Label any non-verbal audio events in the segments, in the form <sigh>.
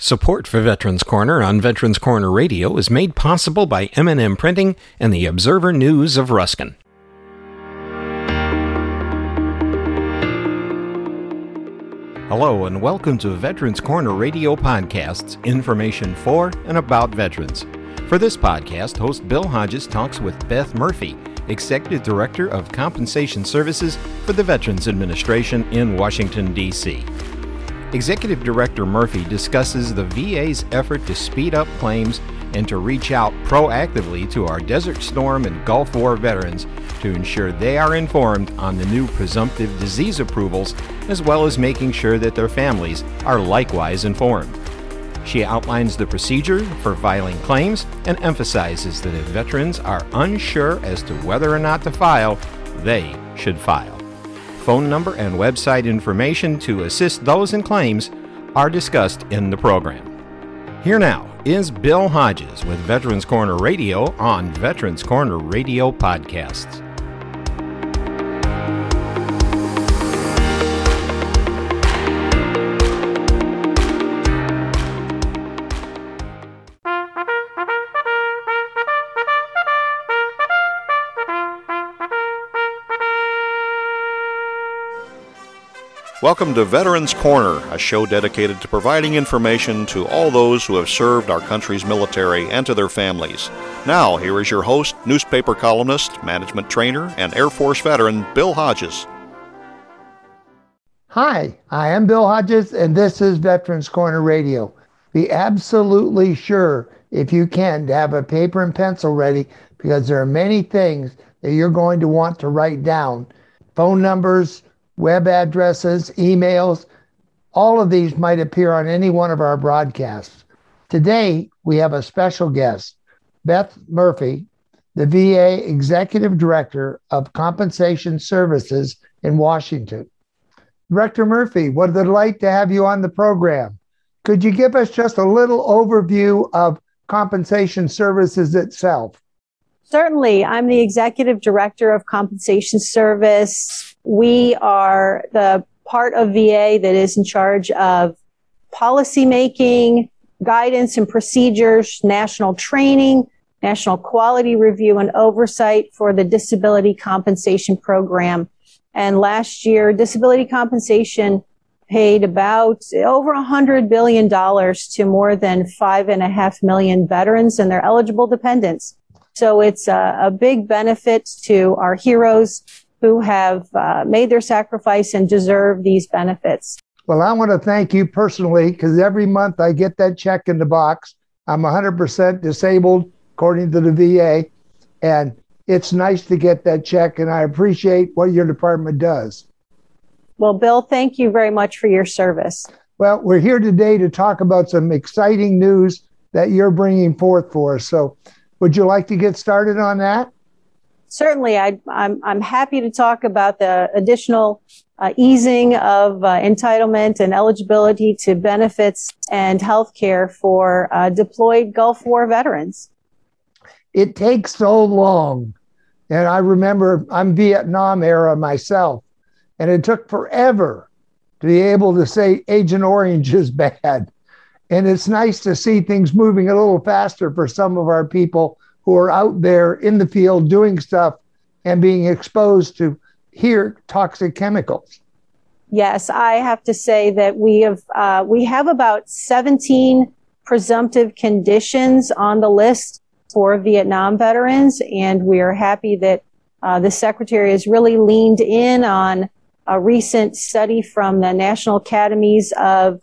Support for Veterans Corner on Veterans Corner Radio is made possible by M&M Printing and the Observer News of Ruskin. Hello and welcome to Veterans Corner Radio Podcasts, information for and about veterans. For this podcast, host Bill Hodges talks with Beth Murphy, Executive Director of Compensation Services for the Veterans Administration in Washington, D.C. Executive Director Murphy discusses the VA's effort to speed up claims and to reach out proactively to our Desert Storm and Gulf War veterans to ensure they are informed on the new presumptive disease approvals, as well as making sure that their families are likewise informed. She outlines the procedure for filing claims and emphasizes that if veterans are unsure as to whether or not to file, they should file phone number and website information to assist those in claims are discussed in the program. Here now is Bill Hodges with Veterans Corner Radio on Veterans Corner Radio Podcasts. Welcome to Veterans Corner, a show dedicated to providing information to all those who have served our country's military and to their families. Now, here is your host, newspaper columnist, management trainer, and Air Force veteran, Bill Hodges. Hi, I am Bill Hodges, and this is Veterans Corner Radio. Be absolutely sure, if you can, to have a paper and pencil ready because there are many things that you're going to want to write down phone numbers web addresses, emails. All of these might appear on any one of our broadcasts. Today, we have a special guest, Beth Murphy, the VA Executive Director of Compensation Services in Washington. Director Murphy, what a delight to have you on the program. Could you give us just a little overview of compensation services itself? Certainly. I'm the executive director of compensation service. We are the part of VA that is in charge of policy making, guidance and procedures, national training, national quality review and oversight for the disability compensation program. And last year, disability compensation paid about over a hundred billion dollars to more than five and a half million veterans and their eligible dependents. So it's a, a big benefit to our heroes who have uh, made their sacrifice and deserve these benefits. Well, I want to thank you personally because every month I get that check in the box. I'm 100% disabled according to the VA, and it's nice to get that check, and I appreciate what your department does. Well, Bill, thank you very much for your service. Well, we're here today to talk about some exciting news that you're bringing forth for us. So would you like to get started on that? Certainly, I, am I'm, I'm happy to talk about the additional uh, easing of uh, entitlement and eligibility to benefits and health care for uh, deployed Gulf War veterans. It takes so long. And I remember I'm Vietnam era myself, and it took forever to be able to say Agent Orange is bad. And it's nice to see things moving a little faster for some of our people who are out there in the field doing stuff and being exposed to here toxic chemicals. Yes, I have to say that we have uh, we have about 17 presumptive conditions on the list for Vietnam veterans, and we are happy that uh, the secretary has really leaned in on a recent study from the National Academies of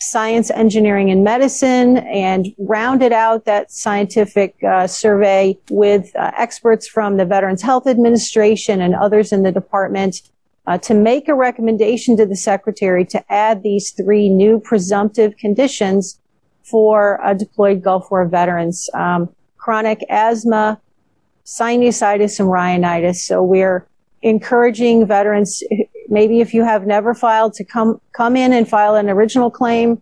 science, engineering, and medicine, and rounded out that scientific uh, survey with uh, experts from the Veterans Health Administration and others in the department uh, to make a recommendation to the secretary to add these three new presumptive conditions for deployed Gulf War veterans: um, chronic asthma, sinusitis, and rhinitis. So we're encouraging veterans maybe if you have never filed to come come in and file an original claim,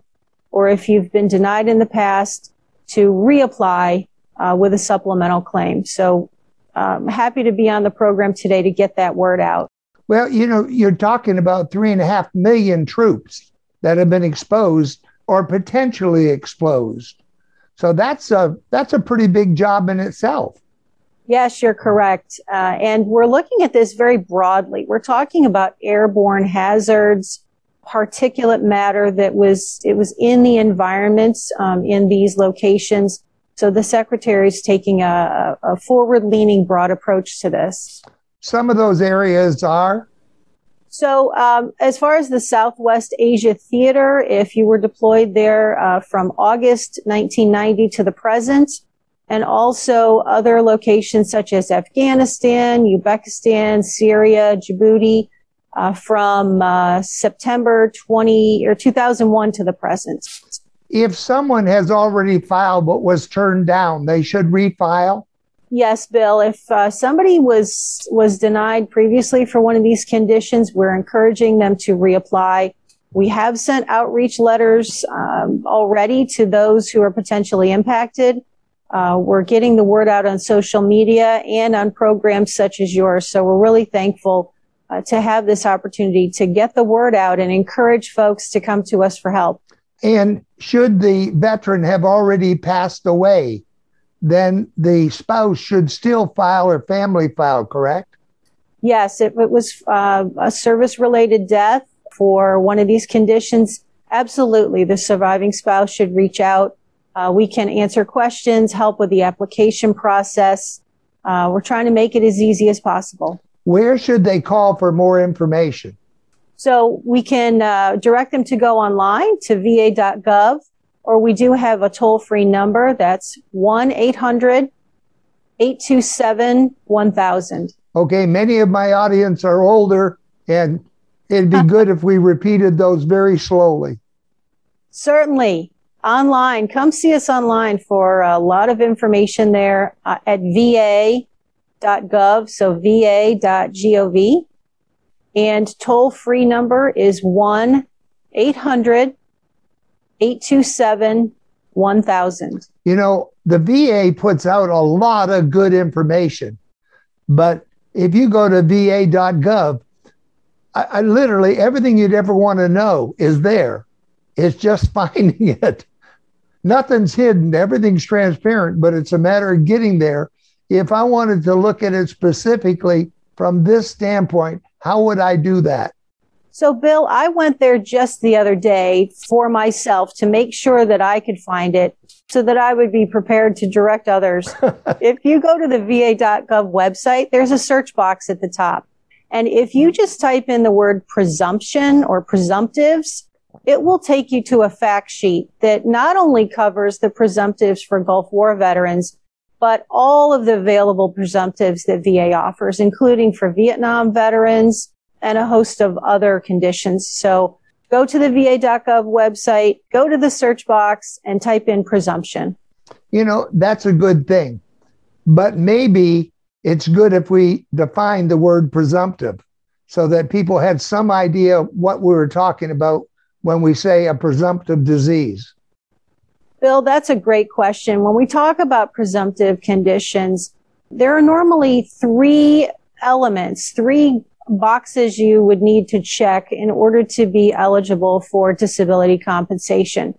or if you've been denied in the past to reapply uh, with a supplemental claim. So I'm um, happy to be on the program today to get that word out. Well, you know, you're talking about three and a half million troops that have been exposed or potentially exposed. So that's a that's a pretty big job in itself. Yes, you're correct. Uh, and we're looking at this very broadly. We're talking about airborne hazards, particulate matter that was it was in the environments um, in these locations. So the secretary is taking a, a forward-leaning, broad approach to this. Some of those areas are. So, um, as far as the Southwest Asia Theater, if you were deployed there uh, from August 1990 to the present, and also other locations such as Afghanistan, Uzbekistan, Syria, Djibouti, uh, from uh, September 20 or 2001 to the present. If someone has already filed but was turned down, they should refile. Yes, Bill. If uh, somebody was was denied previously for one of these conditions, we're encouraging them to reapply. We have sent outreach letters um, already to those who are potentially impacted. Uh, we're getting the word out on social media and on programs such as yours. So we're really thankful uh, to have this opportunity to get the word out and encourage folks to come to us for help. And should the veteran have already passed away, then the spouse should still file or family file, correct? Yes, if it was uh, a service related death for one of these conditions, absolutely. The surviving spouse should reach out. Uh, we can answer questions, help with the application process. Uh, we're trying to make it as easy as possible. Where should they call for more information? So we can uh, direct them to go online to va.gov, or we do have a toll free number that's 1 800 827 1000. Okay, many of my audience are older, and it'd be good if we repeated those very slowly. Certainly. Online, come see us online for a lot of information there uh, at va.gov, so va.gov. And toll free number is 1 800 827 1000. You know, the VA puts out a lot of good information, but if you go to va.gov, I, I literally everything you'd ever want to know is there. It's just <laughs> finding it. Nothing's hidden, everything's transparent, but it's a matter of getting there. If I wanted to look at it specifically from this standpoint, how would I do that? So, Bill, I went there just the other day for myself to make sure that I could find it so that I would be prepared to direct others. <laughs> if you go to the va.gov website, there's a search box at the top. And if you hmm. just type in the word presumption or presumptives, it will take you to a fact sheet that not only covers the presumptives for Gulf War veterans, but all of the available presumptives that VA offers, including for Vietnam veterans and a host of other conditions. So go to the va.gov website, go to the search box and type in presumption. You know, that's a good thing. But maybe it's good if we define the word presumptive so that people had some idea what we were talking about when we say a presumptive disease. Bill, that's a great question. When we talk about presumptive conditions, there are normally three elements, three boxes you would need to check in order to be eligible for disability compensation.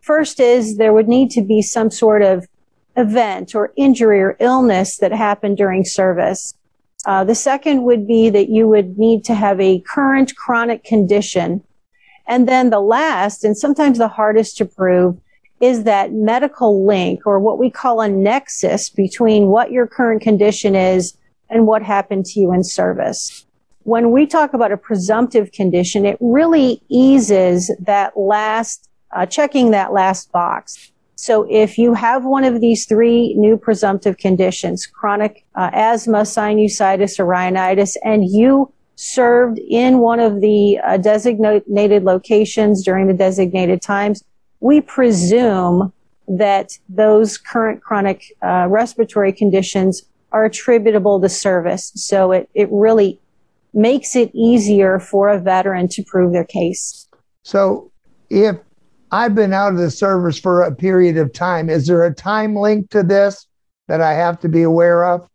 First is there would need to be some sort of event or injury or illness that happened during service. Uh, the second would be that you would need to have a current chronic condition. And then the last, and sometimes the hardest to prove, is that medical link or what we call a nexus between what your current condition is and what happened to you in service. When we talk about a presumptive condition, it really eases that last, uh, checking that last box. So if you have one of these three new presumptive conditions, chronic uh, asthma, sinusitis, or rhinitis, and you served in one of the uh, designated locations during the designated times, we presume that those current chronic uh, respiratory conditions are attributable to service. So it, it really makes it easier for a veteran to prove their case. So if I've been out of the service for a period of time, is there a time link to this that I have to be aware of?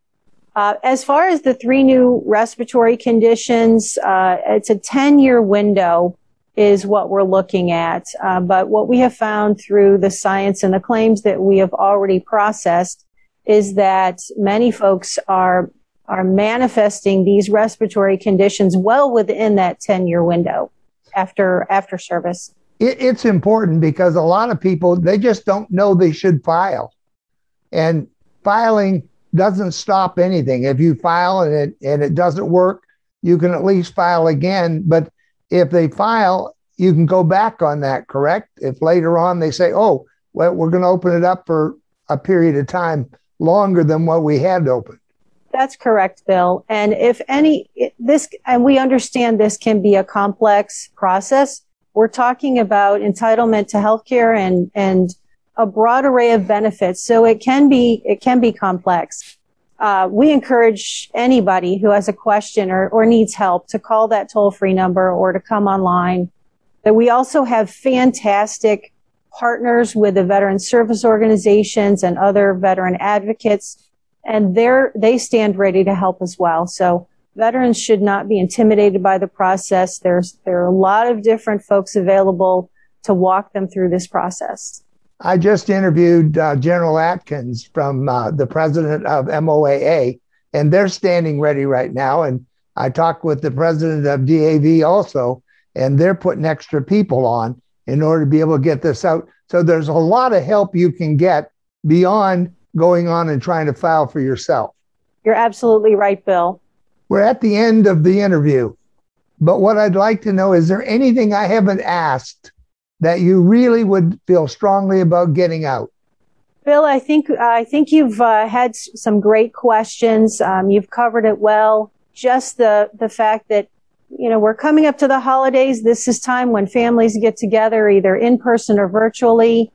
Uh, as far as the three new respiratory conditions, uh, it's a 10 year window is what we're looking at. Uh, but what we have found through the science and the claims that we have already processed is that many folks are are manifesting these respiratory conditions well within that 10 year window after after service. It, it's important because a lot of people they just don't know they should file, and filing doesn't stop anything. If you file and it and it doesn't work, you can at least file again. But if they file, you can go back on that, correct? If later on they say, oh, well, we're going to open it up for a period of time longer than what we had open. That's correct, Bill. And if any, this, and we understand this can be a complex process. We're talking about entitlement to healthcare and, and a broad array of benefits. So it can be, it can be complex. Uh, we encourage anybody who has a question or, or needs help to call that toll free number or to come online. But we also have fantastic partners with the veteran service organizations and other veteran advocates, and they're, they stand ready to help as well. So veterans should not be intimidated by the process. There's, there are a lot of different folks available to walk them through this process. I just interviewed uh, General Atkins from uh, the president of MOAA, and they're standing ready right now. And I talked with the president of DAV also, and they're putting extra people on in order to be able to get this out. So there's a lot of help you can get beyond going on and trying to file for yourself. You're absolutely right, Bill. We're at the end of the interview. But what I'd like to know is there anything I haven't asked that you really would feel strongly about getting out? Bill, I think I think you've uh, had some great questions. Um, you've covered it well. Just the the fact that you know we're coming up to the holidays. This is time when families get together, either in person or virtually.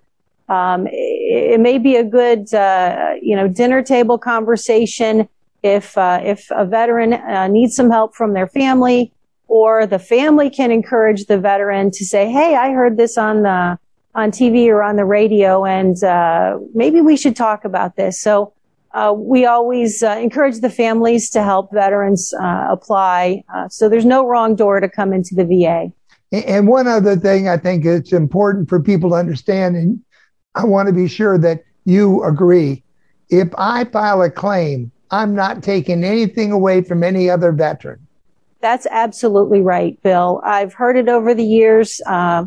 Um, it, it, may be a good uh, you know dinner table conversation if uh, if a veteran uh, needs some help from their family or the family can encourage the veteran to say, "Hey, I heard this on the on TV or on the radio, and uh, maybe we should talk about this." So uh, we always uh, encourage the families to help veterans uh, apply. Uh, so there's no wrong door to come into the VA. And one other thing I think it's important for people to understand, and I want to be sure that you agree. If I file a claim, I'm not taking anything away from any other veteran. That's absolutely right, Bill. I've heard it over the years. Uh,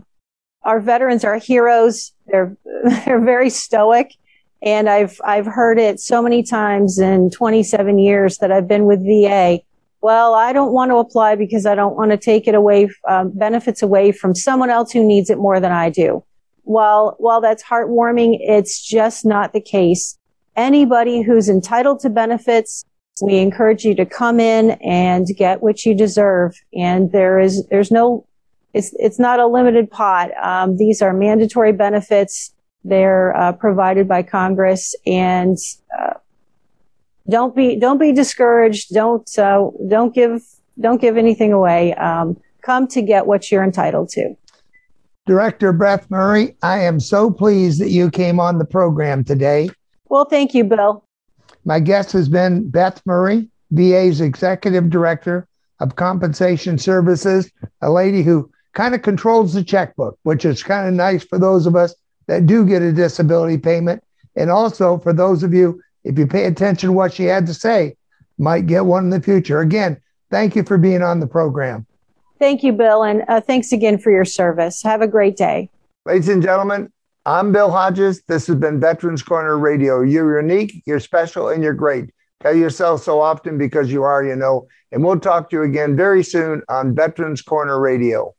our veterans are heroes. They're <laughs> they're very stoic, and I've I've heard it so many times in 27 years that I've been with VA. Well, I don't want to apply because I don't want to take it away um, benefits away from someone else who needs it more than I do. While while that's heartwarming, it's just not the case. Anybody who's entitled to benefits we encourage you to come in and get what you deserve. And there is, there's no, it's, it's not a limited pot. Um, these are mandatory benefits. They're uh, provided by Congress and, uh, don't be, don't be discouraged. Don't, uh, don't give, don't give anything away. Um, come to get what you're entitled to. Director Beth Murray, I am so pleased that you came on the program today. Well, thank you, Bill. My guest has been Beth Murray, VA's Executive Director of Compensation Services, a lady who kind of controls the checkbook, which is kind of nice for those of us that do get a disability payment. And also for those of you, if you pay attention to what she had to say, might get one in the future. Again, thank you for being on the program. Thank you, Bill. And uh, thanks again for your service. Have a great day. Ladies and gentlemen, I'm Bill Hodges. This has been Veterans Corner Radio. You're unique, you're special, and you're great. Tell yourself so often because you are, you know. And we'll talk to you again very soon on Veterans Corner Radio.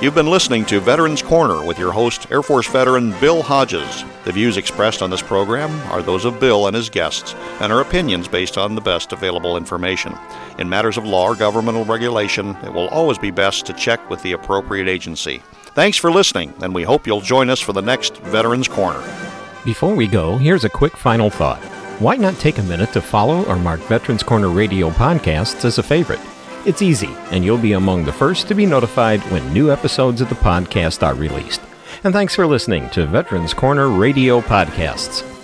You've been listening to Veterans Corner with your host, Air Force veteran Bill Hodges. The views expressed on this program are those of Bill and his guests and are opinions based on the best available information. In matters of law or governmental regulation, it will always be best to check with the appropriate agency. Thanks for listening, and we hope you'll join us for the next Veterans Corner. Before we go, here's a quick final thought. Why not take a minute to follow or mark Veterans Corner Radio podcasts as a favorite? It's easy, and you'll be among the first to be notified when new episodes of the podcast are released. And thanks for listening to Veterans Corner Radio Podcasts.